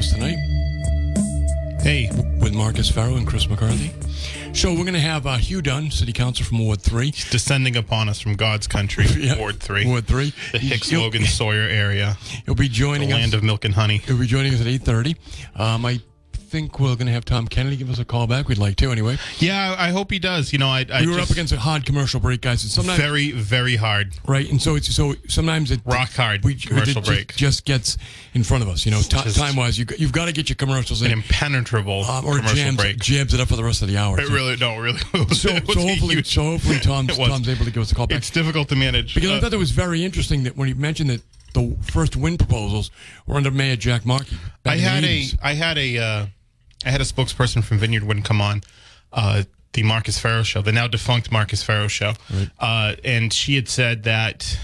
To Tonight. Hey, with Marcus Farrow and Chris McCarthy. So we're going to have uh, Hugh Dunn, City Council from Ward 3. descending upon us from God's country, Yeah. Ward 3. Ward 3. The Hicks, Logan, Sawyer area, He'll be the joining land us. of milk and honey. he'll be joining us at 8.30. Um, I think we're going to have Tom Kennedy give us a call back. We'd like to anyway. Yeah, I hope he does. You know, I, I we were just, up against a hard commercial break, guys. And sometimes, very, very hard. right, and so it's so sometimes it Rock hard we, commercial it break. just gets in front of us. You know, Just- time wise, you, you've got to get your commercials An in, impenetrable um, or commercial jams, break. jams it up for the rest of the hour. It So- really, no, really. So, it so hopefully, huge- so hopefully Tom's. Tom's able to give us a call back. It's difficult to manage. Because I Uh, thought it was very interesting that when you mentioned that the first wind proposals were under Mayor Jack Markey. I had a I had a, uh, I had a spokesperson from Vineyard Wind come on, uh, the Marcus Farrow show, the now defunct Marcus Farrow show, uh, and she had said that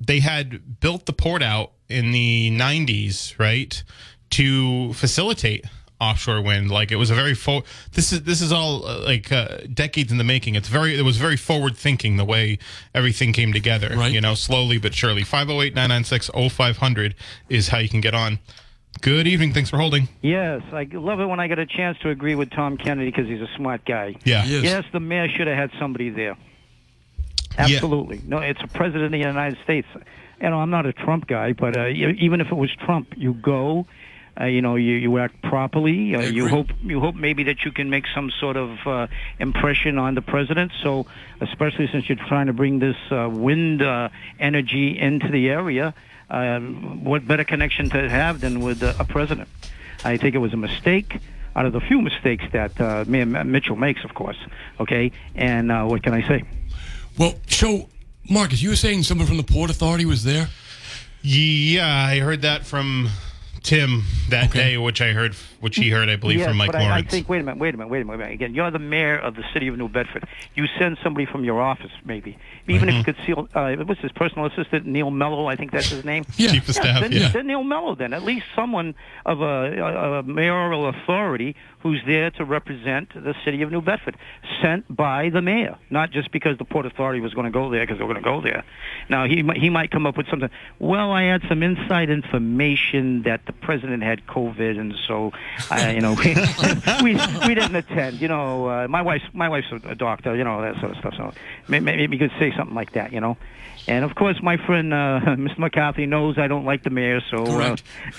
they had built the port out in the '90s, right, to facilitate offshore wind. Like it was a very fo- this is this is all uh, like uh, decades in the making. It's very it was very forward thinking the way everything came together. Right. You know, slowly but surely. 508-996-0500 is how you can get on. Good evening. Thanks for holding. Yes, I love it when I get a chance to agree with Tom Kennedy because he's a smart guy. Yeah. He is. Yes, the mayor should have had somebody there. Absolutely. No, it's a president of the United States. You know, I'm not a Trump guy, but uh, you, even if it was Trump, you go. Uh, you know, you, you act properly. Uh, you hope you hope maybe that you can make some sort of uh, impression on the president. So, especially since you're trying to bring this uh, wind uh, energy into the area, what better connection to have than with uh, a president? I think it was a mistake out of the few mistakes that uh, Mayor Mitchell makes, of course. Okay, and uh, what can I say? Well, so, Marcus, you were saying someone from the Port Authority was there? Yeah, I heard that from Tim that Okay. day, which I heard, which he heard, I believe, yes, from Mike but I, I Lawrence. think. Wait a minute. Wait a minute. Wait a minute. Wait a minute. Again, you're the mayor of the city of New Bedford. You send somebody from your office, maybe, even Mm-hmm. if it's concealed. Uh, what's his personal assistant, Neil Mello? I think that's his name. Yeah. Chief of staff. then, Yeah. then Neil Mello. Then at least someone of a, a, a mayoral authority who's there to represent the city of New Bedford, sent by the mayor, not just because the port authority was going to go there because they were going to go there. Now he he might come up with something. Well, I had some inside information that the president had COVID, and so I, you know, we, we we didn't attend. You know, uh, my wife's my wife's a doctor. You know that sort of stuff. So may- may- maybe you could say something like that. You know. And of course, my friend uh, Mr. McCarthy knows I don't like the mayor, so uh,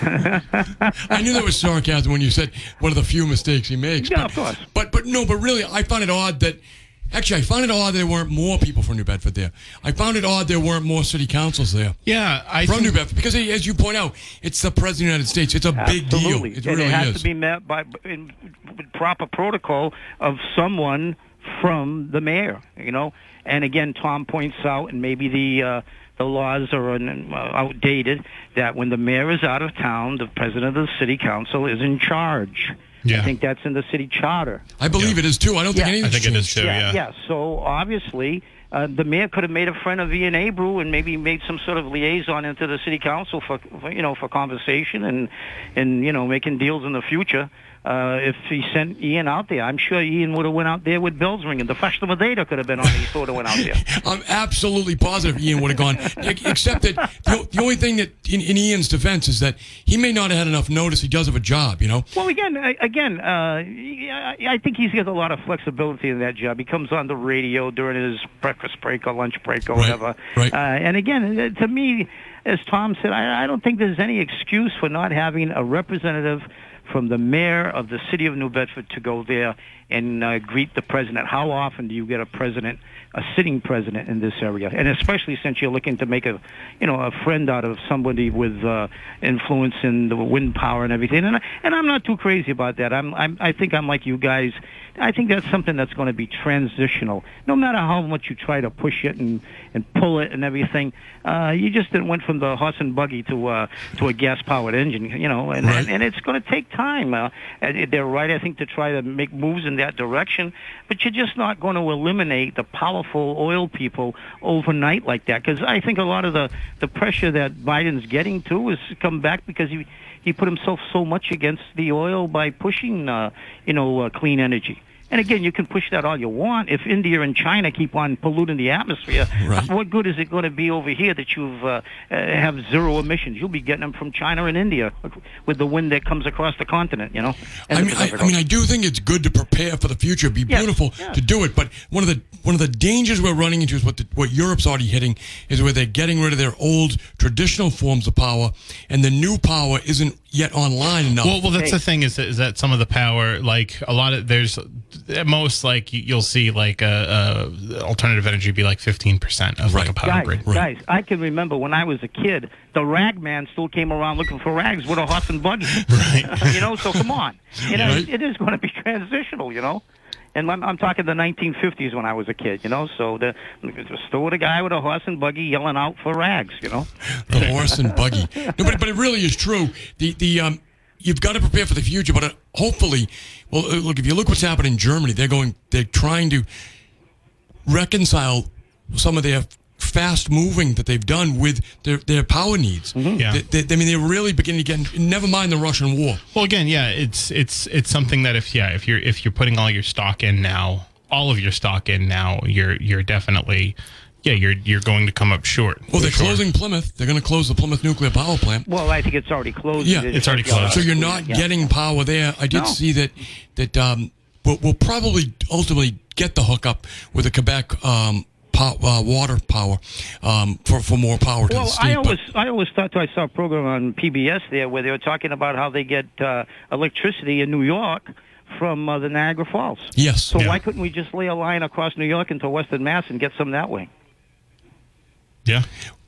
I knew there was sarcasm when you said one of the few mistakes he makes. Yeah, but, of course. But, but no, but really, I find it odd that. Actually, I found it odd there weren't more people from New Bedford there. I found it odd there weren't more city councils there Yeah, I from think, New Bedford because, as you point out, it's the president of the United States. It's a big deal. Absolutely. It and really it has is. to be met by in, with proper protocol of someone from the mayor, you know. And again, Tom points out, and maybe the uh, the laws are uh, outdated, that when the mayor is out of town, the president of the city council is in charge. Yeah. I think that's in the city charter. I believe it is too. I don't think Yeah. anything's I think it is changed. too. Yeah. yeah. So obviously, uh, the mayor could have made a friend of Ian Abreu and maybe made some sort of liaison into the city council for, for you know for conversation and and you know making deals in the future. Uh, if he sent Ian out there, I'm sure Ian would have went out there with bells ringing. The Festival Data could have been on. He sort of went out there. I'm absolutely positive Ian would have gone. Except that the, the only thing that, in, in Ian's defense, is that he may not have had enough notice. He does have a job, you know. Well, again, I- again, uh, I I think he's got a lot of flexibility in that job. He comes on the radio during his breakfast break or lunch break or Right, whatever. right. Uh, and again, uh, to me, as Tom said, I, I don't think there's any excuse for not having a representative from the mayor of the city of New Bedford to go there and uh, greet the president. How often do you get a president, a sitting president in this area? And especially since you're looking to make a, you know, a friend out of somebody with uh, influence in the wind power and everything. And and I'm not too crazy about that. I'm, I'm I think I'm like you guys. I think that's something that's going to be transitional. No matter how much you try to push it and and pull it and everything, uh, you just went from the horse and buggy to uh, to a gas powered engine. You know, and Right. and, and it's going to take time. Uh, and they're right, I think, to try to make moves in that direction. But you're just not going to eliminate the powerful oil people overnight like that. Because I think a lot of the the pressure that Biden's getting to is come back because he he put himself so much against the oil by pushing, uh, you know, uh, clean energy. And again, you can push that all you want. If India and China keep on polluting the atmosphere, Right. what good is it going to be over here that you've uh, uh, have zero emissions? You'll be getting them from China and India with the wind that comes across the continent. You know. I mean, I, I mean, I do think it's good to prepare for the future. It'd be Yes, beautiful yes. to do it, but one of the one of the dangers we're running into is what the, what Europe's already hitting is where they're getting rid of their old traditional forms of power, and the new power isn't yet online enough. Well, well, that's the thing is that, is that some of the power, like a lot of there's at most like you- you'll see like a, a alternative energy be like fifteen percent of like a power Guys, grid. guys, I can remember when I was a kid, the rag man still came around looking for rags with a horse and buggy. Right. you know, so come on. You know, Right. it is going to be transitional, you know. And I'm, I'm talking the 1950s when I was a kid, you know. So the, still with a guy with a horse and buggy yelling out for rags, you know. the horse and buggy. No, but, but it really is true. The the um, you've got to prepare for the future, but uh, hopefully, well, uh, look if you look what's happening in Germany, they're going, they're trying to reconcile some of their fast moving that they've done with their, their power needs. Yeah. They, they- I mean, they're really beginning to get. Never mind the Russian war. Well, again, yeah, it's it's it's something that if yeah, if you're if you're putting all your stock in now, all of your stock in now, you're you're definitely yeah, you're you're going to come up short. Well, they're sure. closing Plymouth. They're going to close the Plymouth nuclear power plant. Well, I think it's already closed. Yeah, it's already closed. So you're not Yeah. getting power there. I did No. see that that um, we'll, we'll probably ultimately get the hookup with the Quebec um, pow, uh, water power um, for for more power to Well, the state. I but- always, I always thought I saw a program on PBS there where they were talking about how they get uh, electricity in New York from uh, the Niagara Falls. yes, So Yeah. why couldn't we just lay a line across New York into Western Mass and get some that way? Yeah.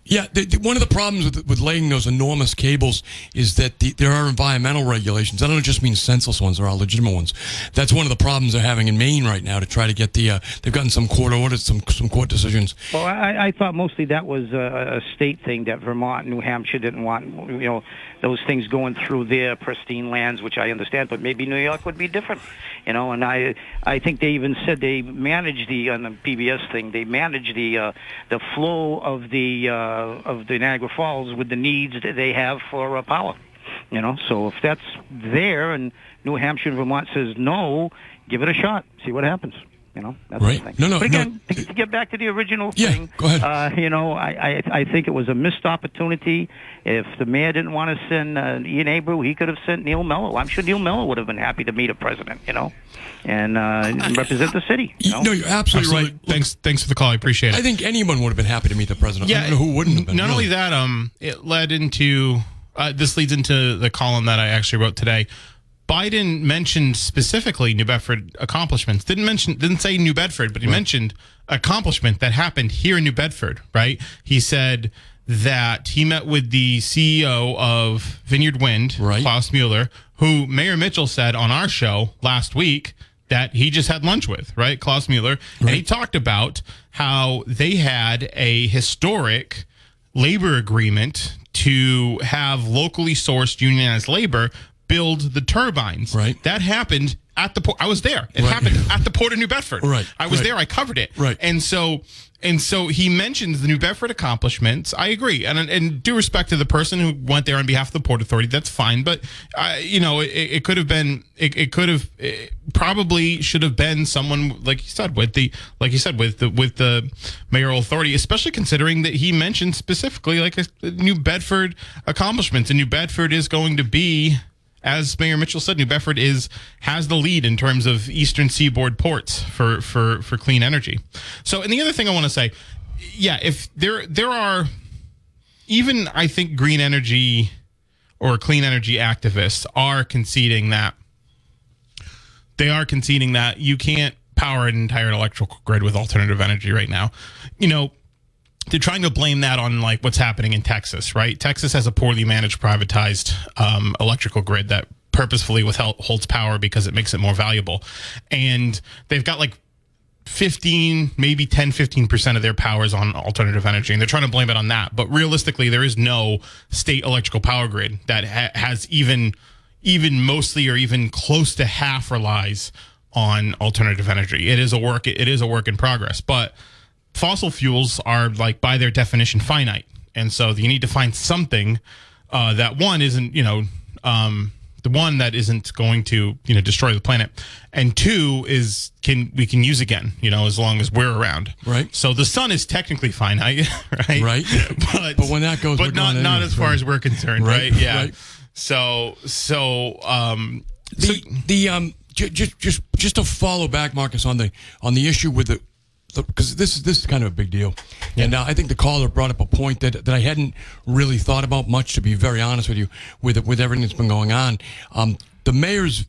Yeah, the, the- one of the problems with, with laying those enormous cables is that the, there are environmental regulations. I don't just mean senseless ones; there are legitimate ones. That's one of the problems they're having in Maine right now to try to get the. Uh, they've gotten some court orders, some some court decisions. Well, I, I thought mostly that was a, a state thing that Vermont, and New Hampshire didn't want, you know, those things going through their pristine lands, which I understand. But maybe New York would be different, you know. And I, I think they even said they manage the on the PBS thing. They manage the uh, the flow of the uh, of the Niagara Falls with the needs that they have for uh, power. You know, so if that's there and New Hampshire and Vermont says no, give it a shot. See what happens. You know, that's Right. the thing. No, no, But again, no. to, to get back to the original Yeah, thing, go ahead. Uh, you know, I, I I think it was a missed opportunity. If the mayor didn't want to send uh, Ian Abreu, he could have sent Neil Mello. I'm sure Neil Mello would have been happy to meet a president, you know, and uh, represent the city. You know? No, you're absolutely, Absolutely. right. Look, Thanks thanks for the call. I appreciate it. I think anyone would have been happy to meet the president. I don't know who wouldn't have been. Not really. only that, um, it led into uh, this leads into the column that I actually wrote today. Biden mentioned specifically New Bedford accomplishments. Didn't mention, didn't say New Bedford, but he mentioned accomplishment that happened here in New Bedford. Right? He said that he met with the CEO of Vineyard Wind, Right. Klaus Moeller, who Mayor Mitchell said on our show last week that he just had lunch with, right? Klaus Moeller. And he talked about how they had a historic labor agreement to have locally sourced unionized labor build the turbines. Right. That happened at the port. I was there. It Right. happened at the port of New Bedford. Right. I was Right. there. I covered it. Right. And so and so he mentions the New Bedford accomplishments. I agree, and and due respect to the person who went there on behalf of the Port Authority, that's fine. But uh, you know, it, it could have been, it, it could have, it probably should have been someone like you said with the, like you said with the with the mayoral authority, especially considering that he mentioned specifically like a, New Bedford accomplishments, and New Bedford is going to be as Mayor Mitchell said, New Bedford is has the lead in terms of eastern seaboard ports for for for clean energy. So, and the other thing I want to say, yeah, if there there are even I think green energy or clean energy activists are conceding that they are conceding that you can't power an entire electrical grid with alternative energy right now. You know, they're trying to blame that on like what's happening in Texas, right? Texas has a poorly managed, privatized um, electrical grid that purposefully withholds power because it makes it more valuable, and they've got like 15 maybe 10 15% of their power is on alternative energy and they're trying to blame it on that. But realistically there is no state electrical power grid that ha- has even even mostly or even close to half relies on alternative energy. It is a work it is a work in progress. But fossil fuels are like by their definition finite and so you need to find something uh, that one isn't you know um, the one that isn't going to you know destroy the planet and two is can we can use again you know as long as we're around Right. so the sun is technically finite right Right. but But when that goes, but not not anyway, as far right. as we're concerned right, Right, yeah right. so so um so, the the um ju- just just just to follow back, Marcus, on the on the issue with the because this is this is kind of a big deal, and uh, I think the caller brought up a point that that I hadn't really thought about much. To be very honest with you, with with everything that's been going on, um, the mayor's,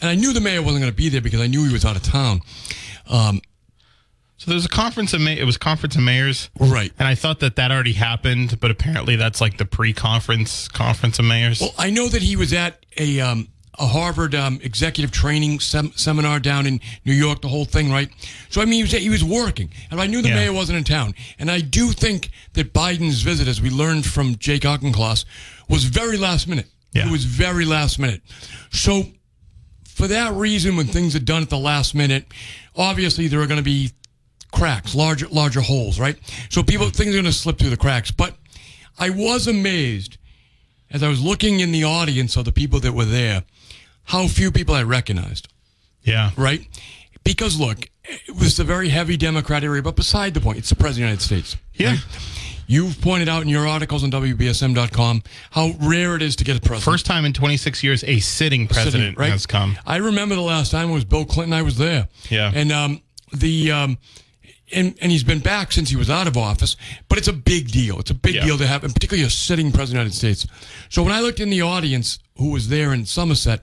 and I knew the mayor wasn't going to be there because I knew he was out of town. Um, so there's a conference of ma- it was conference of mayors Right. and i thought that that already happened but apparently that's like the pre-conference conference of mayors Well, I know that he was at a um, a Harvard um, executive training sem- seminar down in New York, the whole thing, right? So I mean, he was he was working, and I knew the Yeah. mayor wasn't in town, and I do think that Biden's visit, as we learned from Jake Auchincloss, was very last minute. Yeah. It was very last minute. So for that reason, when things are done at the last minute, obviously there are going to be cracks, larger larger holes, right? So people things are going to slip through the cracks. But I was amazed as I was looking in the audience of the people that were there, how few people I recognized, yeah right? Because look, it was a very heavy Democrat area, but beside the point, it's the President of the United States. Yeah. right? You've pointed out in your articles on WBSM.com how rare it is to get a president. First time in 26 years a sitting president sitting, right? has come. I remember the last time it was Bill Clinton. I was there. Yeah. And um, the um, and and he's been back since he was out of office. But it's a big deal. It's a big Yeah. deal to have, and particularly a sitting president of the United States. So when I looked in the audience, who was there in Somerset,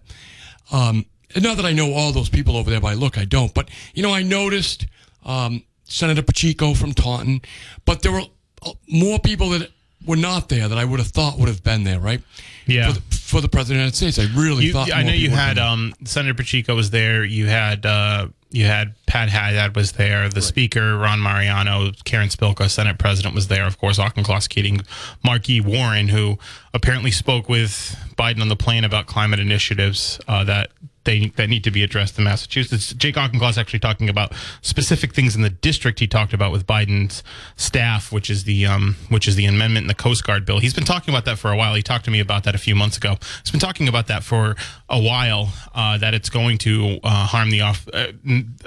um, not that I know all those people over there by look, I don't. But you know, I noticed um, Senator Pacheco from Taunton, but there were uh, more people that were not there that I would have thought would have been there, right? Yeah. For the, for the president of the United States, I really You, thought. I know you people would have had um, Senator Pacheco was there. You had uh, you had Pat Haddad was there. The Speaker Ron Mariano, Karen Spilka, Senate President was there. Of course, Auchincloss Keating, Mark E. Warren, who apparently spoke with Biden on the plane about climate initiatives uh, that they that need to be addressed in Massachusetts. Jake Auchincloss actually talking about specific things in the district he talked about with Biden's staff, which is the um, which is the amendment in the Coast Guard bill. He's been talking about that for a while. He talked to me about that a few months ago. He's been talking about that for a while. Uh, that it's going to uh, harm the off. Uh,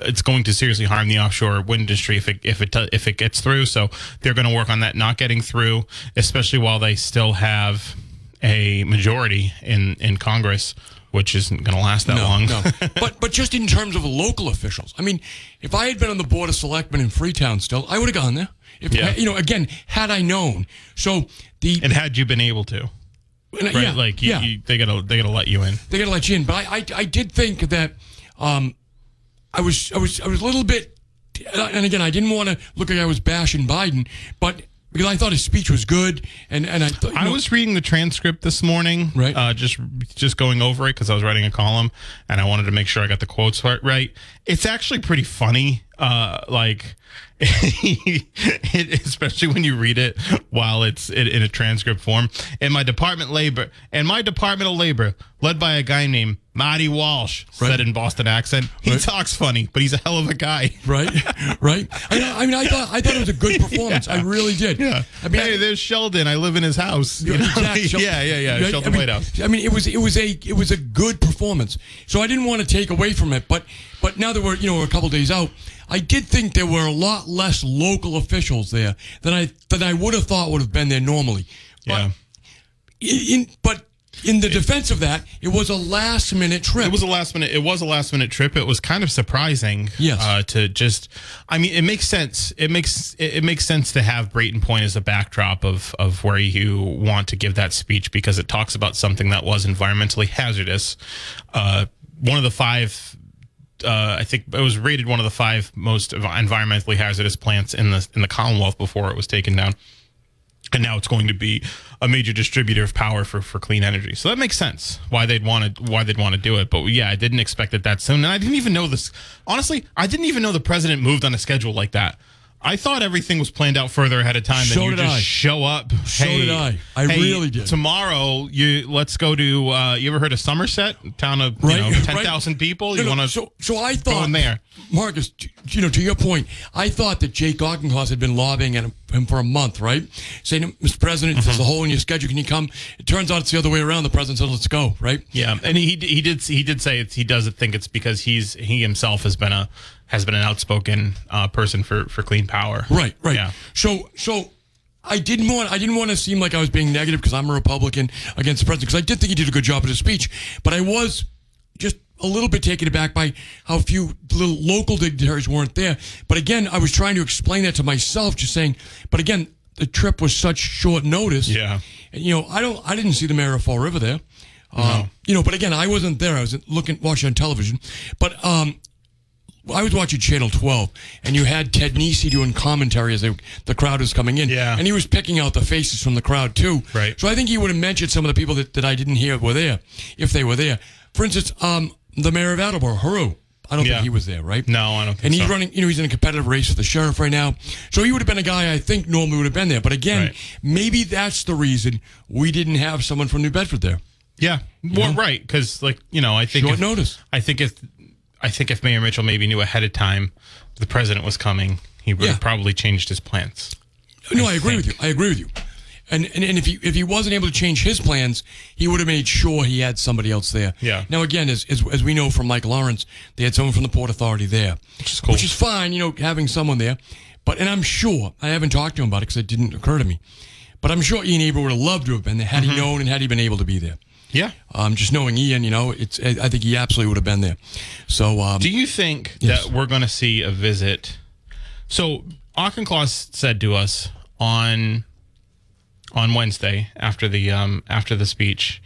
it's going to seriously harm the offshore wind industry if it if it if it gets through. So they're going to work on that not getting through, especially while they still have a majority in in Congress. Which isn't going to last that no, long. no. But but just in terms of local officials, I mean, if I had been on the board of selectmen in Freetown still, I would have gone there. If Yeah. you know, again, had I known. So the and had you been able to, right? yeah, like you, yeah, you, they gotta they gotta let you in. they got to let you in. But I, I I did think that um, I was I was I was a little bit, and again, I didn't want to look like I was bashing Biden, but because I thought his speech was good, and and I you I know, was reading the transcript this morning, Right. Uh, just just going over it because I was writing a column and I wanted to make sure I got the quotes right. It's actually pretty funny, uh, like it, especially when you read it while it's in, in a transcript form. In my department labor, and my department of labor, led by a guy named Marty Walsh, Right. said in Boston accent. He Right. talks funny, but he's a hell of a guy. right, right. I, I mean, I thought I thought it was a good performance. I really did. Yeah. I mean, hey, I- there's Sheldon. I live in his house. You know? Exact- Shel- yeah, yeah, yeah. Right? Sheldon I mean, White House. I mean, it was it was a it was a good performance. So I didn't want to take away from it, but but now that we're you know we're a couple days out, I did think there were a lot less local officials there than I than I would have thought would have been there normally. But Yeah. In, but in the defense of that, it was a last minute trip. It was a last minute. It was a last minute trip. It was kind of surprising. Yes. Uh, to just, I mean, it makes sense. It makes it, it makes sense to have Brayton Point as a backdrop of of where you want to give that speech because it talks about something that was environmentally hazardous. Uh, one of the five uh, I think it was rated one of the five most environmentally hazardous plants in the in the Commonwealth before it was taken down, and now it's going to be a major distributor of power for, for clean energy. So that makes sense why they'd want to why they'd want to do it. But yeah, I didn't expect it that soon, and I didn't even know this. Honestly, I didn't even know the president moved on a schedule like that. I thought everything was planned out further ahead of time. So you did just I. show up. So hey, did I. I hey, really did. Tomorrow, you let's go to. Uh, you ever heard of Somerset, town of Right, you know right. ten thousand people? You no, want to so so I go thought in there? Marcus, you know, to your point, I thought that Jake Auchincloss had been lobbying at him, him for a month, right? Saying, Mr. President, Mm-hmm. there's a hole in your schedule. Can you come? It turns out it's the other way around. The president said, let's go, right? Yeah, and he he did he did say it's, he doesn't think it's because he's he himself has been a has been an outspoken uh, person for for clean power. Right, right. Yeah. So, so I didn't want I didn't want to seem like I was being negative because I'm a Republican against the president because I did think he did a good job at his speech, but I was just a little bit taken aback by how few little local dignitaries weren't there. But again, I was trying to explain that to myself, just saying. But again, the trip was such short notice. Yeah. And, you know, I don't I didn't see the mayor of Fall River there. Um, you know, but again, I wasn't there. I was looking watching on television. But um, I was watching Channel 12, and you had Ted Nesi doing commentary as they, the crowd was coming in. Yeah. And he was picking out the faces from the crowd, too. Right. So I think he would have mentioned some of the people that, that I didn't hear were there, if they were there. For instance, um, the mayor of Attleboro, Heroux. I don't Yeah. think he was there, right? No, I don't think And he's so. running, you know, he's in a competitive race for the sheriff right now. So he would have been a guy I think normally would have been there. But again, Right. maybe that's the reason we didn't have someone from New Bedford there. Yeah, well, right, because like you know, I think Short if, notice. I think if I think if Mayor Mitchell maybe knew ahead of time the president was coming, he would Yeah. have probably changed his plans. No, I, agree with you. I agree with you. And, and and if he if he wasn't able to change his plans, he would have made sure he had somebody else there. Yeah. Now again, as as, as we know from Mike Lawrence, they had someone from the Port Authority there, which is cool. Which is fine, you know, having someone there. But and I'm sure I haven't talked to him about it because it didn't occur to me. But I'm sure Ian Abreu would have loved to have been there had Mm-hmm. he known and had he been able to be there. Yeah. Um, just knowing Ian, you know, it's I think he absolutely would have been there. So um, Do you think Yes. that we're going to see a visit? So Auchincloss said to us on on Wednesday after the um, after the speech,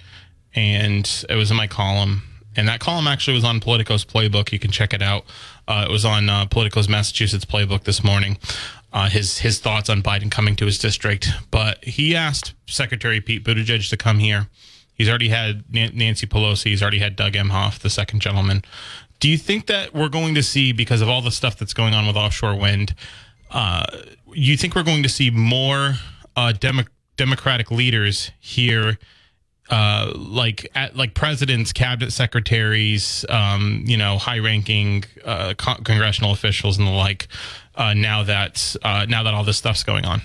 and it was in my column. And that column actually was on Politico's playbook. You can check it out. Uh, it was on uh, Politico's Massachusetts playbook this morning. Uh, his his thoughts on Biden coming to his district, but he asked Secretary Pete Buttigieg to come here. He's already had Nancy Pelosi. He's already had Doug Emhoff, the second gentleman. Do you think that we're going to see, because of all the stuff that's going on with offshore wind, uh, you think we're going to see more uh, Demo- Democratic leaders here, uh, like at, like presidents, cabinet secretaries, um, you know, high-ranking uh, con- congressional officials and the like? Uh, now that uh, now that all this stuff's going on,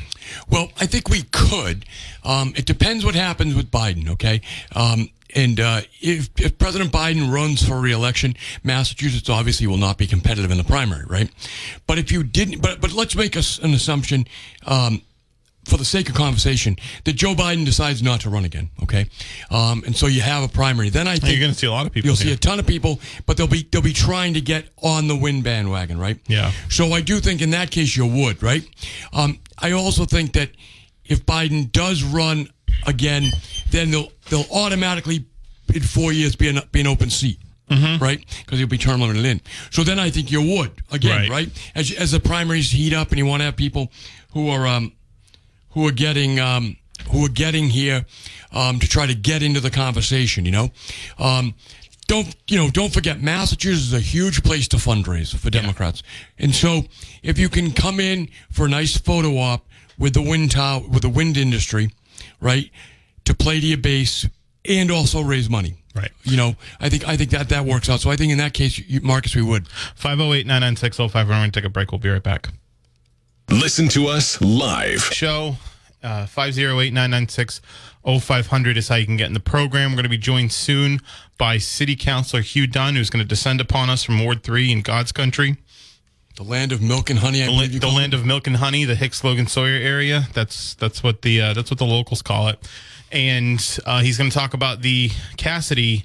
Well, I think we could. Um, it depends what happens with Biden, okay? Um, and uh, if, if President Biden runs for reelection, Massachusetts obviously will not be competitive in the primary, right? But if you didn't, but but let's make us an assumption. Um, for the sake of conversation, that Joe Biden decides not to run again, okay, um, and so you have a primary. Then I think you're going to see a lot of people. You'll see a ton of people, but they'll be they'll be trying to get on the win bandwagon, right? Yeah. So I do think in that case you would, right? Um, I also think that if Biden does run again, then they'll they'll automatically in four years be an be an open seat. Right, because he'll be term limited in. So then I think you would again, Right. right? As as the primaries heat up, and you want to have people who are um, who are getting um, who are getting here um, to try to get into the conversation. You know, um, don't you know? Don't forget, Massachusetts is a huge place to fundraise for Democrats, and so if you can come in for a nice photo op with the wind tower with the wind industry, right, to play to your base and also raise money. Right. You know, I think I think that that works out. So I think in that case, you, Marcus, we would. 508 996 05. We're going to take a break. We'll be right back. Listen to us live. show. Uh, 508-996-0500 is how you can get in the program. We're going to be joined soon by City Councilor Hugh Dunn, who's going to descend upon us from Ward 3 in God's country. The land of milk and honey. I The, la- believe you the call it. land of milk and honey, the Hicks Logan Sawyer area. That's that's what the uh, that's what the locals call it. And uh, he's going to talk about the Cassidy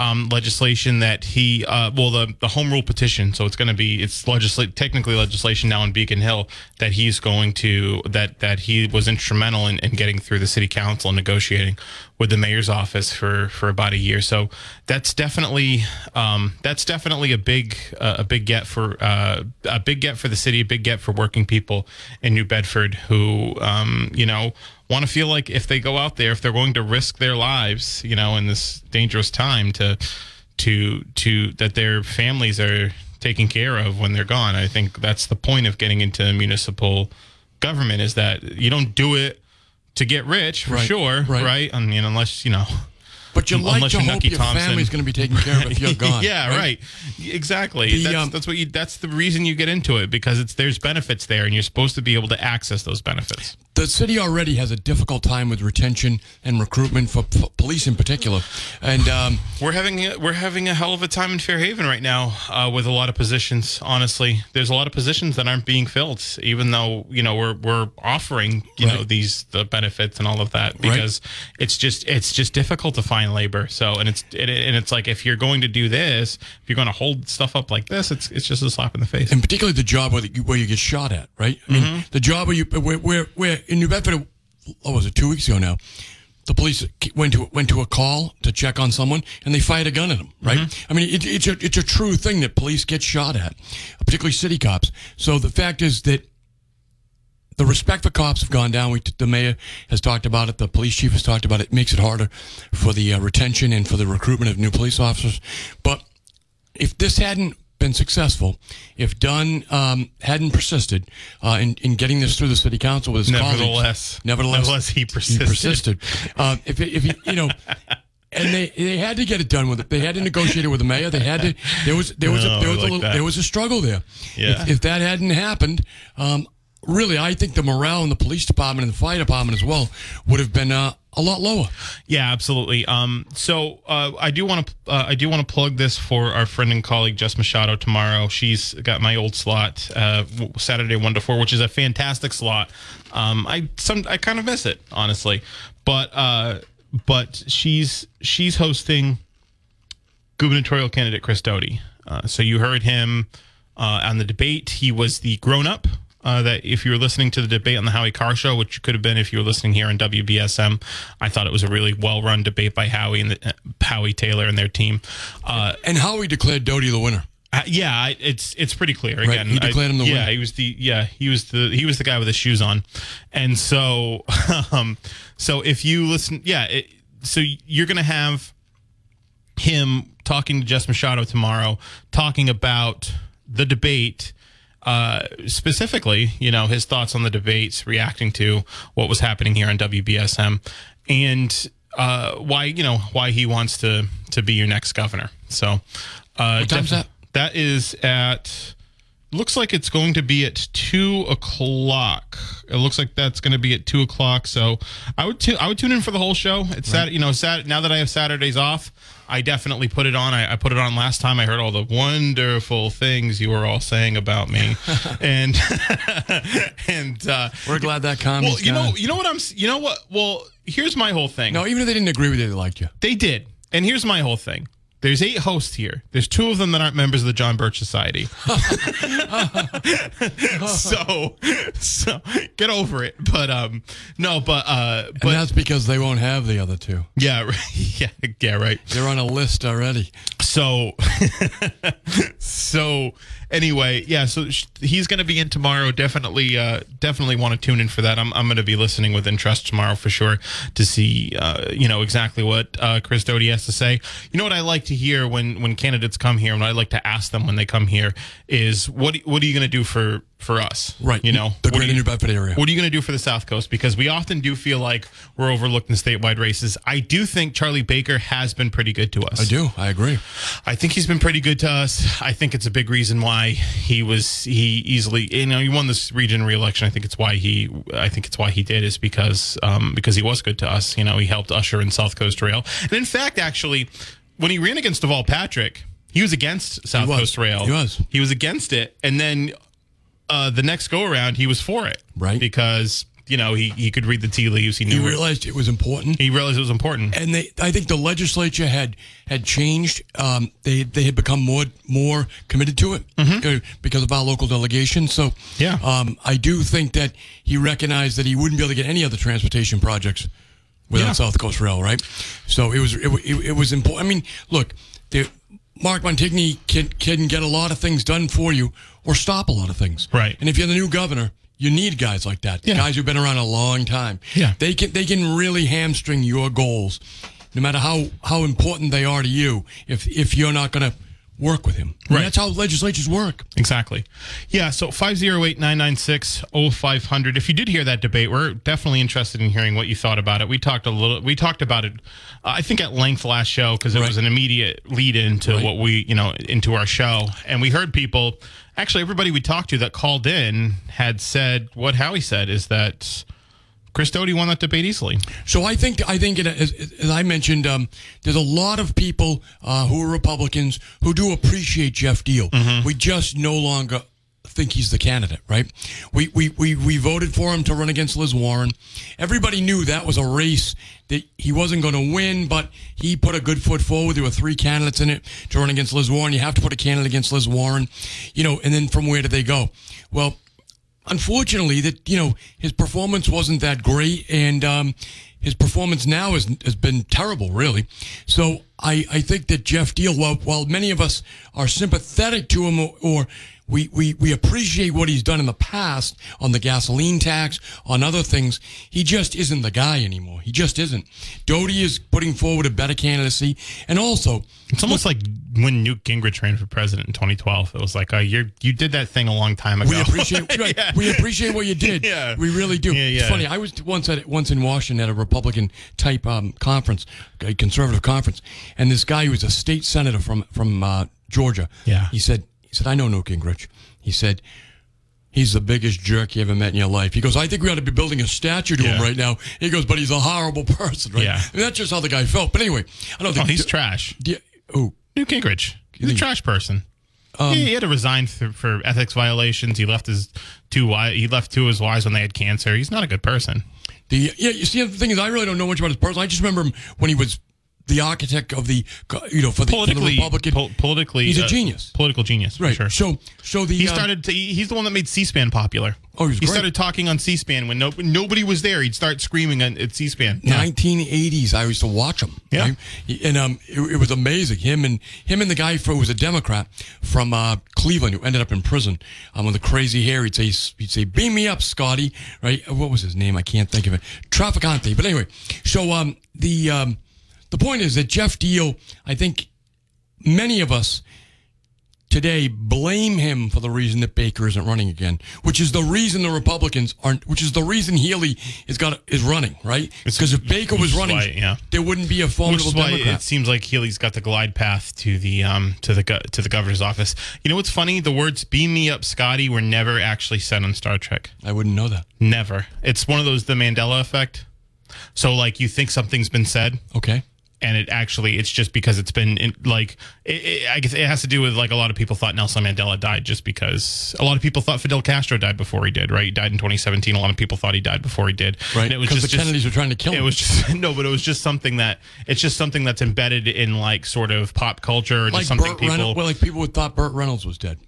um, legislation that he uh, well the the home rule petition. So it's going to be it's legislate technically legislation now in Beacon Hill that he's going to that that he was instrumental in, in getting through the city council and negotiating with the mayor's office for for about a year. So that's definitely um, that's definitely a big uh, a big get for uh, a big get for the city, a big get for working people in New Bedford who um, you know want to feel like if they go out there, if they're going to risk their lives, you know, in this dangerous time to to to that their families are taken care of when they're gone. I think that's the point of getting into municipal government is that you don't do it to get rich for Right, sure, right. right. I mean, unless you know. But you like Unless to you're hope Nucky your Thompson. family's going to be taken care of if you're gone. yeah, right. Exactly. The, that's, um, that's what you. That's the reason you get into it because it's there's benefits there, and you're supposed to be able to access those benefits. The city already has a difficult time with retention and recruitment for p- police in particular, and um, We're having a, we're having a hell of a time in Fairhaven right now uh, with a lot of positions. Honestly, there's a lot of positions that aren't being filled, even though you know we're we're offering you know these the benefits and all of that because it's just it's just difficult to find labor. So and it's it, and it's like if you're going to do this, if you're going to hold stuff up like this, it's it's just a slap in the face. and particularly the job where you, where you get shot at, right? I mean, Mm-hmm. the job where you where, where where in New Bedford, what was it two weeks ago now? The police went to went to a call to check on someone, and they fired a gun at them. Right? Mm-hmm. I mean, it, it's a it's a true thing that police get shot at, particularly city cops. So the fact is that the respect for cops have gone down. We, the mayor has talked about it. The police chief has talked about it. It makes it harder for the uh, retention and for the recruitment of new police officers. But if this hadn't been successful, if Dunn um, hadn't persisted uh, in, in getting this through the city council with his Nevertheless, colleagues, nevertheless, nevertheless, he persisted. He persisted. Uh, if if he, you know. And they, they had to get it done with it. They had to negotiate it with the mayor. They had to. There was there was No, a, there was I a like little, there was a struggle there. Yeah. If, if that hadn't happened, um, really, I think the morale in the police department and the fire department as well would have been uh, a lot lower. Yeah, absolutely. Um, so uh, I do want to uh, I do want to plug this for our friend and colleague Jess Machado tomorrow. She's got my old slot uh, Saturday one to four, which is a fantastic slot. Um, I some I kind of miss it honestly, but uh, but she's she's hosting gubernatorial candidate Chris Doughty. Uh, so you heard him uh, on the debate. He was the grown up. Uh, that if you were listening to the debate on the Howie Carr show, which could have been if you were listening here on WBSM, I thought it was a really well run debate by Howie and the, uh, Howie Taylor and their team. Uh, And Howie declared Doughty the winner. uh, yeah, it's it's pretty clear. Again, he declared him the yeah, winner. he was the yeah he was the he was the guy with the shoes on, and so um so if you listen, yeah, it, so you're gonna have him talking to Jess Machado tomorrow, talking about the debate. Uh, specifically, you know, his thoughts on the debates, reacting to what was happening here on WBSM, and uh, why you know why he wants to to be your next governor. So, uh, What time's that? That is at. Looks like it's going to be at two o'clock. It looks like that's going to be at two o'clock. So I would tu- I would tune in for the whole show. It's Sat- you know Sat- now that I have Saturdays off, I definitely put it on. I, I put it on last time. I heard all the wonderful things you were all saying about me, and and uh, We're glad that comedy's well, you know you know what I'm you know what well here's my whole thing. No, even if they didn't agree with you, they liked you. They did. And here's my whole thing. There's eight hosts here. There's two of them that aren't members of the John Birch Society. so, so get over it. But um, no, but uh, And but that's because they won't have the other two. yeah, yeah, yeah, right. They're on a list already. So, so anyway, yeah. So he's going to be in tomorrow. Definitely, uh, definitely want to tune in for that. I'm, I'm going to be listening with interest tomorrow for sure to see, uh, you know, exactly what uh, Chris Doughty has to say. You know what I like to hear when when candidates come here, and what I like to ask them when they come here is, what what are you going to do for for us? Right. You know, The greater New Bedford area. what are you going to do for the South Coast? Because we often do feel like we're overlooked in statewide races. I do think Charlie Baker has been pretty good to us. I do. I agree. I think he's been pretty good to us. I think it's a big reason why he was he easily you know he won this region re-election. I think it's why he I think it's why he did is because um, because he was good to us. You know he helped usher in South Coast Rail, and in fact, actually, when he ran against Deval Patrick, he was against South was. Coast Rail. He was. He was against it, and then uh, the next go around, he was for it, Right. Because you know he he could read the tea leaves. He knew. He realized it was important. he realized it was important. and they I think the legislature had had changed. Um, they they had become more more committed to it uh, because of our local delegation. So Mm-hmm. Yeah. um, I do think that he recognized that he wouldn't be able to get any other transportation projects without Yeah. South Coast Rail, right? So it was it, it, it was important. I mean, look, the, Mark Montigny can can get a lot of things done for you or stop a lot of things, Right. And if you're the new governor, you need guys like that, Yeah. guys who've been around a long time. Yeah. they can they can really hamstring your goals, no matter how how important they are to you. If if you're not going to work with him, And Right. that's how legislatures work. Exactly. Yeah, so 508-996-0500. If you did hear that debate, we're definitely interested in hearing what you thought about it. We talked a little we talked about it uh, I think at length last show because it Right. was an immediate lead into Right. what we, you know, into our show. And we heard people actually everybody we talked to that called in had said what Howie said is that Chris Doughty won that debate easily. So I think I think it, as, as I mentioned, um, there's a lot of people uh, who are Republicans who do appreciate Geoff Diehl. We just no longer think he's the candidate, right? We, we we we voted for him to run against Liz Warren. Everybody knew that was a race that he wasn't going to win, but he put a good foot forward. There were three candidates in it to run against Liz Warren. You have to put a candidate against Liz Warren, you know. And then from where did they go? Well, unfortunately, that you know his performance wasn't that great, and um, his performance now has has been terrible, really. So I I think that Geoff Diehl, while while many of us are sympathetic to him, or, or we, we, we appreciate what he's done in the past on the gasoline tax, on other things. He just isn't the guy anymore. He just isn't. Doughty is putting forward a better candidacy, and also It's almost like when Newt Gingrich ran for president in 2012. It was like, uh, you you did that thing a long time ago. We appreciate right, Yeah. we appreciate what you did. Yeah. we really do. Yeah, It's funny. I was once at once in Washington at a Republican type um, conference, a conservative conference, and this guy who was a state senator from from uh, Georgia. Yeah. he said he said I know Newt Gingrich. He said. He's the biggest jerk you ever met in your life. He goes, I think we ought to be building a statue to him right now. He goes, but he's a horrible person, right? Yeah. And that's just how the guy felt. But anyway, I don't Oh, think he's trash. Yeah. Oh, Newt Gingrich. He's a trash person. Um, he, he had to resign for, for ethics violations. He left his two wi- he left two of his wives when they had cancer. He's not a good person. The yeah, you see, the thing is, I really don't know much about his person. I just remember him when he was the architect of the, you know, for the, for the Politically, Republican. pol- politically, He's a uh, genius. Political genius, for right. sure. So, so the he um, started. To, he's the one that made C-SPAN popular. Oh, he he started talking on C-SPAN when no, nobody was there. He'd start screaming on, at C-SPAN. Yeah. 1980s. I used to watch him. Yeah. right? And um, it, it was amazing. Him and him and the guy who was a Democrat from uh, Cleveland who ended up in prison. Um, with the crazy hair, he'd say, he'd say, "Beam me up, Scotty." Right? What was his name? I can't think of it. Traficante. But anyway, so um, the um, the point is that Geoff Diehl, I think, many of us today blame him for the reason that Baker isn't running again, which is the reason the Republicans aren't, which is the reason Healy is got is running, right? Because if Baker was running, why, yeah. there wouldn't be a Which formidable is why Democrat. it seems like Healy's got the glide path to the um to the to the governor's office. You know what's funny? The words "beam me up, Scotty" were never actually said on Star Trek. I wouldn't know that. Never. It's one of those the Mandela effect. So like you think something's been said, Okay. And it actually it's just because it's been in, like it, it, I guess it has to do with like a lot of people thought Nelson Mandela died just because a lot of people thought Fidel Castro died before he did. Right? He died in 2017. A lot of people thought he died before he did. Right. And it was Because just the just- Kennedys were trying to kill him It was just no, but it was just something that it's just something that's embedded in like sort of pop culture or just something Burt people. Reynolds. Well, like people would thought Burt Reynolds was dead.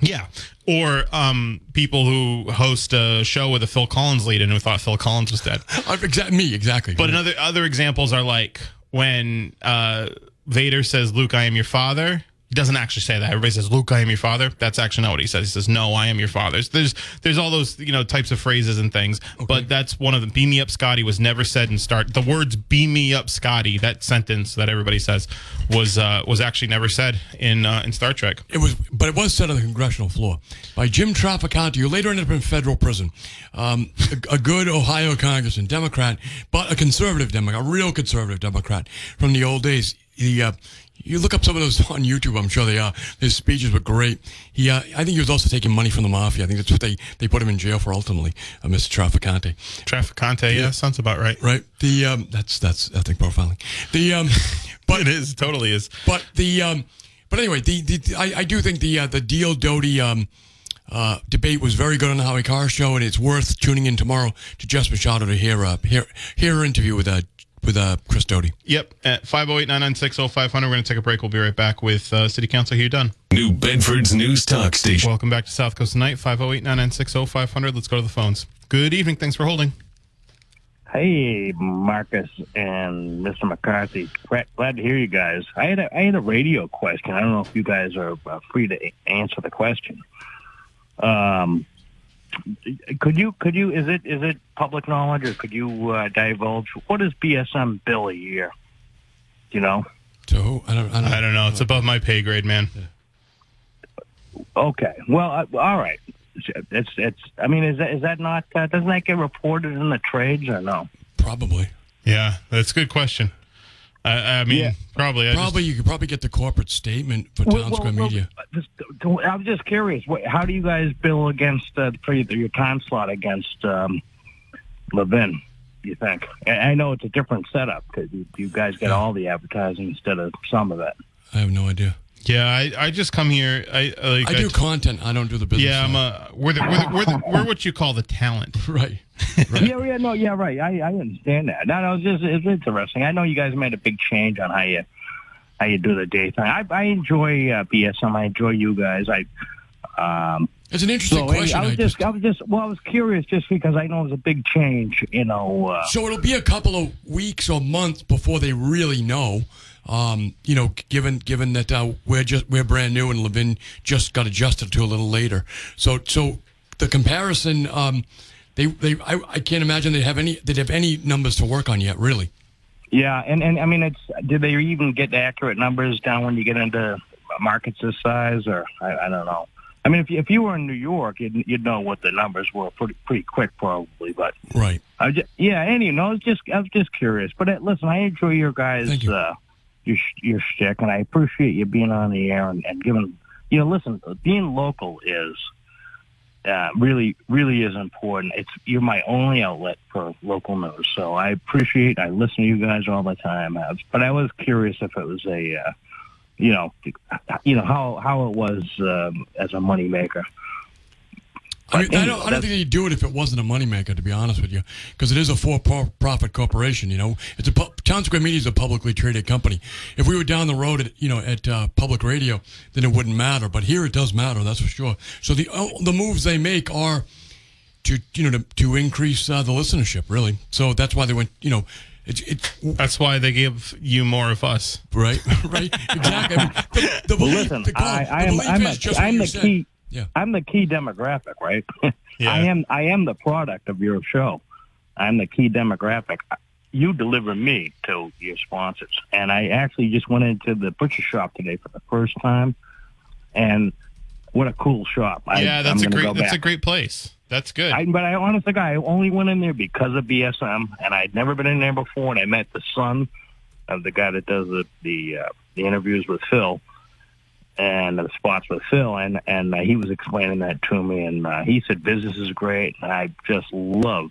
Yeah. Or um, people who host a show with a Phil Collins lead in who thought Phil Collins was dead. Exa- me exactly. But another other examples are like when uh, Vader says, "Luke, I am your father." He doesn't actually say that. Everybody says, "Luke, I am your father." That's actually not what he says. He says, "No, I am your father." There's there's all those you know types of phrases and things. But that's one of them. "Beam me up, Scotty" was never said in start. The words "Beam me up, Scotty," that sentence that everybody says was uh, was actually never said in uh, in Star Trek. It was, but it was said on the congressional floor by Jim Traficante, who later ended up in federal prison. Um, a, a good Ohio congressman, Democrat, but a conservative Democrat, a real conservative Democrat from the old days. the uh, you look up some of those on YouTube. I'm sure they are. His speeches were great. He, uh, I think he was also taking money from the mafia. I think that's what they, they put him in jail for ultimately, uh, Mr. Traficante. Traficante, yeah, sounds about right. Right. The um, that's that's ethnic profiling. The um, but It is totally is. but the um, but anyway, the, the I, I do think the uh, the Diehl Doughty um, uh, debate was very good on the Howie Carr show, and it's worth tuning in tomorrow to Jess Machado to hear uh, hear hear her interview with uh with uh Chris Doughty. Yep, at 508-996-0500. We're going to take a break. We'll be right back with uh, City Council Hugh Dunn. New Bedford's News Talk Station. Welcome back to South Coast Tonight, 508-996-0500. Let's go to the phones. Good evening. Thanks for holding. Hey, Marcus and Mr. McCarthy. Glad, glad to hear you guys. I had a, I had a radio question. I don't know if you guys are uh, free to answer the question. Um, could you could you is it is it public knowledge or could you uh, divulge what is BSM bill a year? You know? So who? I don't. I don't, I don't know. It's above my pay grade, man. Okay. Well, uh, all right. It's it's. I mean, is that is that not? Uh, doesn't that get reported in the trades or no? Probably. Yeah, that's a good question. I, I mean, Yeah. probably. I Probably you could probably get the corporate statement for Well, Town Square well, Media. just- I was just curious. How do you guys bill against uh, for your your time slot against um, Levin? You think? I I know it's a different setup because you, you guys get Yeah. all the advertising instead of some of it. I have no idea. Yeah, I, I just come here. I I like. I do content. I don't do the business. yeah, I'm a. We're the, we're, the, we're, the, we're what you call the talent. right. Yeah, yeah, no, yeah, right. I, I understand that. No, no, it's just it's interesting. I know you guys made a big change on how you how you do the daytime. I, I enjoy uh, BSM. I enjoy you guys. I um, It's an interesting so question. I was I just, just- I was just, well, I was curious just because I know it was a big change. You know, uh, So it'll be a couple of weeks or months before they really know. Um, you know, given given that uh, we're just we're brand new and Levin just got adjusted to a little later. So so the comparison, um, they they I, I can't imagine they have any they have any numbers to work on yet. Really. Yeah, and, and I mean, it's did they even get accurate numbers down when you get into markets this size, or I, I don't know. I mean, if you, if you were in New York, you'd, you'd know what the numbers were pretty pretty quick, probably. But Right. I just, yeah, and you know, it's just I was just curious. But uh, listen, I enjoy your guys' you. uh, your your shtick, and I appreciate you being on the air and, and giving. You know, listen, being local is uh, really really is important. It's you're my only outlet for local news, so I appreciate. I listen to you guys all the time, uh, but I was curious if it was a. Uh, you know, you know how how it was um, as a moneymaker. I, mean, I don't, I don't think they'd do it if it wasn't a moneymaker, to be honest with you, because it is a for-profit corporation. You know, it's a pu- Town Square Media is a publicly traded company. If we were down the road, at, you know, at uh, public radio, then it wouldn't matter. But here, it does matter. That's for sure. So the oh, the moves they make are to you know to, to increase uh, the listenership, really. So that's why they went. You know, it's it's That's why they give you more of us. right, right, exactly. I mean, the, the Well, belief, listen, the, goal- I, the I am belief I'm, is a, just what I'm you the said. key. Yeah. I'm the key demographic, right? Yeah. I am I am the product of your show. I'm the key demographic. You deliver me to your sponsors, and I actually just went into the butcher shop today for the first time, and what a cool shop! I, yeah, that's I'm a great. That's a great place. That's good. I, but I honestly, I only went in there because of BSM, and I'd never been in there before. And I met the son of the guy that does the the, uh, the interviews with Phil and the spots with Phil, and and uh, he was explaining that to me, and uh, he said business is great, and I just love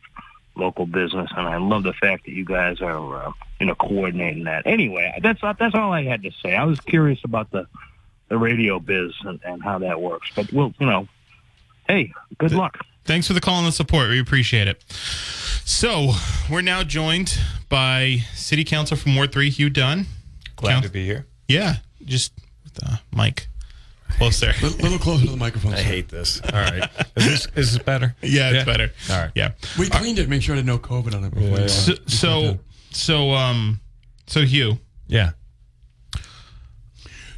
local business, and I love the fact that you guys are uh, you know coordinating that. Anyway, that's that's all I had to say. I was curious about the the radio biz and, and how that works, but we'll you know, hey, good luck. Thanks for the call and the support. We appreciate it. So we're now joined by City Council from Ward Three, Hugh Dunn. Glad Count- to be here. Yeah, just with the mic close there. A little closer to the microphone. I sir. hate this. All right. Is this is this better? Yeah, it's better. All right. Yeah. We cleaned it, make sure there's no COVID on it before. Yeah. So, so, so, um, so Hugh, Yeah.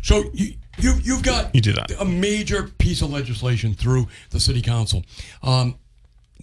So you, you you've got You do that. a major piece of legislation through the city council. Um,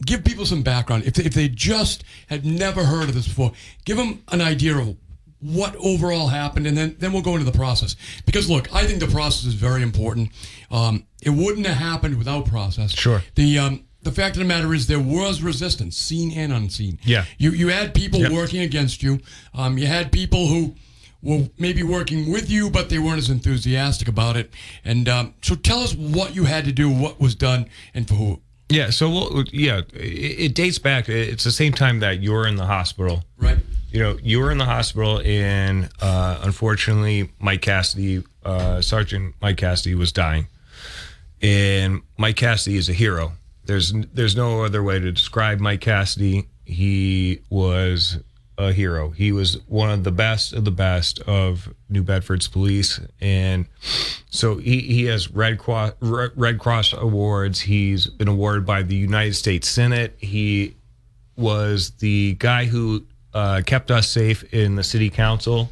give people some background. If they, if they just had never heard of this before, give them an idea of what overall happened, and then then we'll go into the process. Because look, I think the process is very important. Um, it wouldn't have happened without process. Sure. The um, the fact of the matter is there was resistance, seen and unseen. Yeah. You you had people Yep. working against you. Um, you had people who were maybe working with you, but they weren't as enthusiastic about it. And um, so, tell us what you had to do, what was done, and for who. Yeah. So we'll, yeah, it, it dates back. It's the same time that you're in the hospital. Right. You know, you were in the hospital, and uh, unfortunately, Mike Cassidy, uh, Sergeant Mike Cassidy, was dying. And Mike Cassidy is a hero. There's there's no other way to describe Mike Cassidy. He was a hero. He was one of the best of the best of New Bedford's police, and so he, he has Red Cross Red Cross awards. He's been awarded by the United States Senate. He was the guy who uh, kept us safe in the city council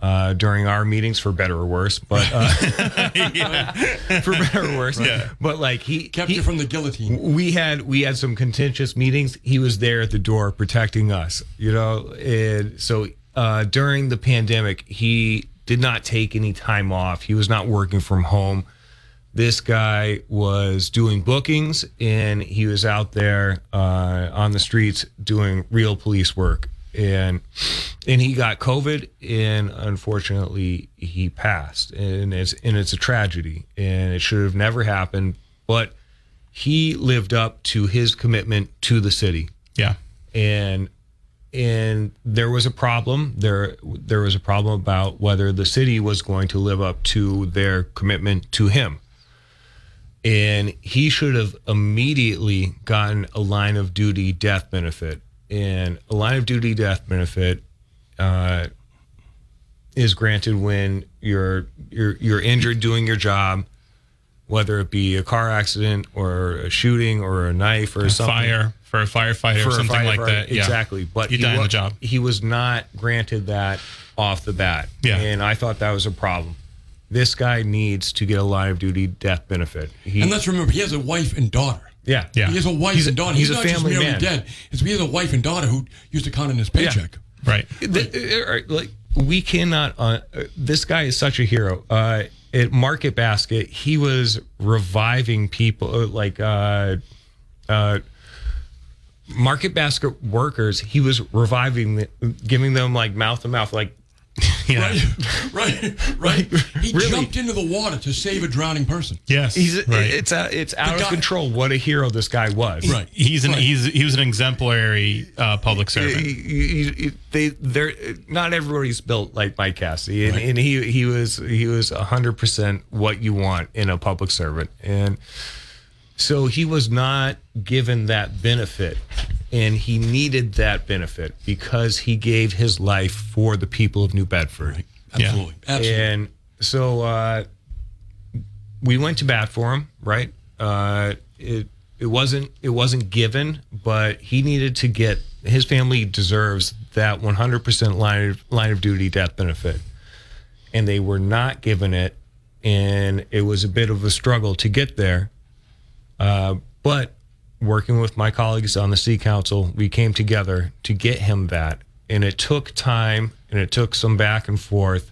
uh, during our meetings, for better or worse. But uh, for better or worse. Yeah. But like he Kept he- you from the guillotine. we had we had some contentious meetings. He was there at the door protecting us, you know. And so uh, during the pandemic, he did not take any time off. He was not working from home. This guy was doing bookings, and he was out there uh, on the streets doing real police work. And and he got COVID, and unfortunately, he passed. And it's and it's a tragedy, and it should have never happened. But he lived up to his commitment to the city Yeah. and and there was a problem there there was a problem about whether the city was going to live up to their commitment to him and he should have immediately gotten a line of duty death benefit and a line of duty death benefit uh, is granted when you're you're you're injured doing your job whether it be a car accident or a shooting or a knife or something Fire for a firefighter or a something like that. Yeah. Exactly. But you he die on wa- the job. He was not granted that off the bat. Yeah. And I thought that was a problem. This guy needs to get a line of duty death benefit. He, And let's remember, he has a wife and daughter. Yeah. Yeah. He has a wife He's and daughter. he's He's, a not family just merely man. dead. It's, he has a wife and daughter who used to count in his paycheck. Right. The- uh, like we cannot. Uh, uh, this guy is such a hero. Uh, at Market Basket, he was reviving people. uh, Like uh, uh, Market Basket workers, he was reviving, giving them like mouth to mouth, like Yeah. Right, right, right. He Really? jumped into the water to save a drowning person. Yes. he's right. it's uh, it's out of guy- control. What a hero this guy was. Right. He's an Right. he's he was an exemplary uh, public servant. He- he- he- they they're not everybody's built like Mike Cassidy, and, and he he was he was hundred percent what you want in a public servant, and so he was not given that benefit, and he needed that benefit because he gave his life for the people of New Bedford. Absolutely. Absolutely. And so uh, we went to bat for him, right? Uh, it it wasn't it wasn't given, but he needed to get his family deserves that 100% line of, line of duty death benefit, and they were not given it, and it was a bit of a struggle to get there. Uh, but working with my colleagues on the city council, we came together to get him that, and it took time and it took some back and forth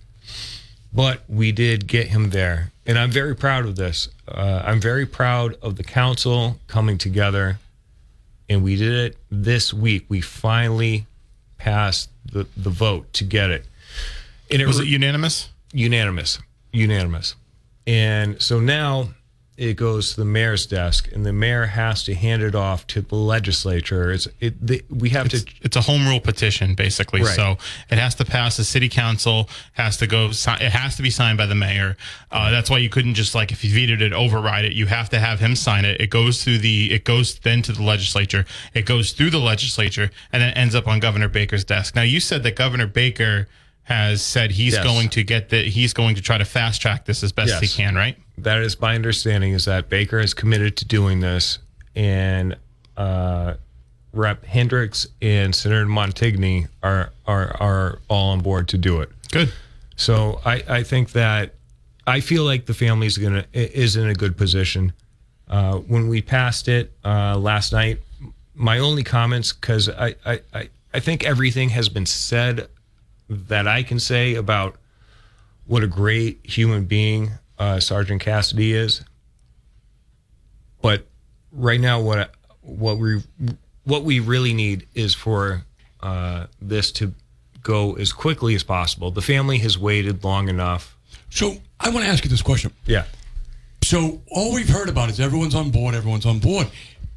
but we did get him there. And i'm very proud of this. Uh, i'm very proud of the council coming together. And we did it this week. We finally passed the, the vote to get it. And it Was was it unanimous? unanimous. Unanimous. And so now it goes to the mayor's desk and the mayor has to hand it off to the legislature it's it the, we have It's, to it's a home rule petition, basically. Right. So it has to pass the city council, has to go, it has to be signed by the mayor. Uh, that's why you couldn't just like, if you vetoed it, override it. You have to have him sign it. It goes through the, it goes then to the legislature. It goes through the legislature and then ends up on Governor Baker's desk. Now, you said that Governor Baker has said he's Yes. going to get the, he's going to try to fast track this as best Yes. he can, right? that is my understanding is that Baker is committed to doing this, and uh, Rep Hendricks and Senator Montigny are are are all on board to do it. Good. So I I think that I feel like the family is gonna is in a good position. Uh, when we passed it uh, last night, my only comments because I, I I I think everything has been said that I can say about what a great human being uh, Sergeant Cassidy is. But right now, what what we what we really need is for uh, this to go as quickly as possible. The family has waited long enough. So I want to ask you this question. Yeah. So all we've heard about is everyone's on board, everyone's on board,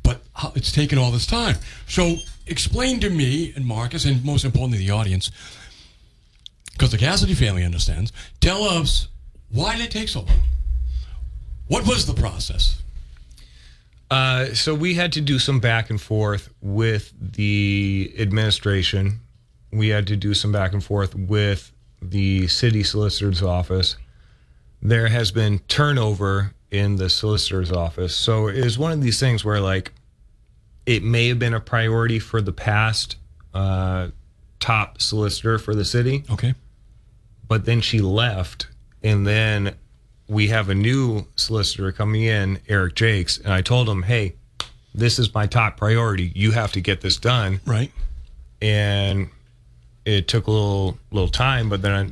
but it's taken all this time. So explain to me and Marcus, and most importantly the audience, because the Cassidy family understands. Tell us why did it take so long? What was the process? Uh, so we had to do some back and forth with the administration. We had to do some back and forth with the city solicitor's office. There has been turnover in the solicitor's office. So it was one of these things where, like, it may have been a priority for the past uh, top solicitor for the city, Okay. But then she left, and then we have a new solicitor coming in, Eric Jaikes, and I told him, "Hey, this is my top priority. You have to get this done." Right. and it took a little little time but then I,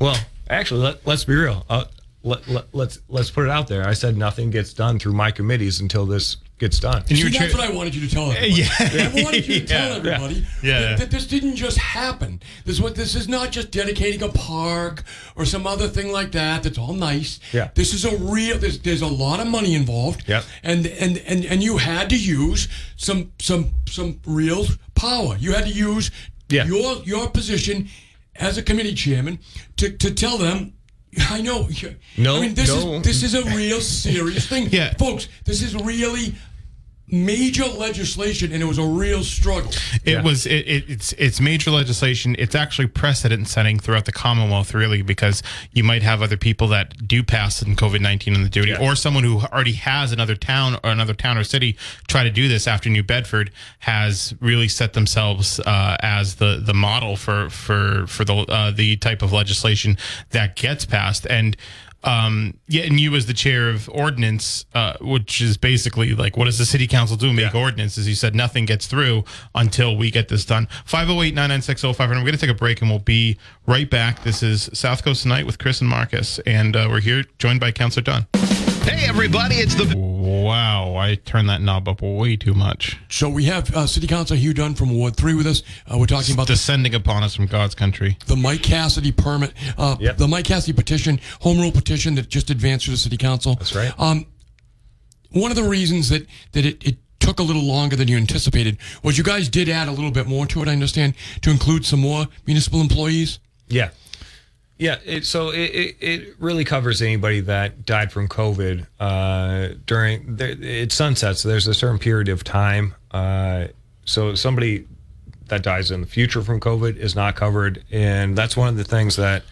well actually let, let's be real uh, let, let, let's let's put it out there i said nothing gets done through my committees until this gets done And See, were that's what I wanted you to tell everybody. Yeah. I wanted you to tell everybody Yeah. That, that this didn't just happen. This what this is not just dedicating a park or some other thing like that. That's all nice. Yeah. This is a real. There's there's a lot of money involved. Yep. And and and and you had to use some some some real power. You had to use Yeah. your your position as a committee chairman to to tell them. I know. No, I mean, this no. is this is a real serious thing. Yeah. folks. This is really major legislation, and it was a real struggle. It Yeah. was it, it, it's it's major legislation. It's actually precedent setting throughout the Commonwealth, really, because you might have other people that do pass in COVID nineteen on the duty, Yeah. or someone who already has another town or another town or city try to do this after New Bedford has really set themselves uh, as the the model for for for the uh, the type of legislation that gets passed and. Um, yeah, and you as the chair of ordinance, uh, which is basically like, what does the city council do? Make Yeah. ordinances. You said nothing gets through until we get this done. 508 996 0500. We're going to take a break and we'll be right back. This is South Coast Tonight with Chris and Marcus. And uh, we're here joined by Councillor Dunn. Hey, everybody, it's the Wow, I turned that knob up way too much. So we have uh, City Councilor Hugh Dunn from Ward Three with us. Uh, we're talking about the, Descending upon us from God's country. the Mike Cassidy permit, uh, Yep. the Mike Cassidy petition, home rule petition that just advanced through the City Council. That's right. Um, one of the reasons that that it, it took a little longer than you anticipated was you guys did add a little bit more to it. I understand to include some more municipal employees. Yeah. Yeah. It, so it, it, really covers anybody that died from COVID uh, during there, it sunsets. There's a certain period of time. Uh, so somebody that dies in the future from COVID is not covered, and that's one of the things that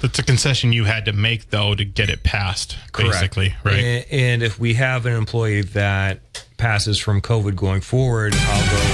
That's a concession you had to make, though, to get it passed, basically, right? And, and if we have an employee that passes from COVID going forward, I'll go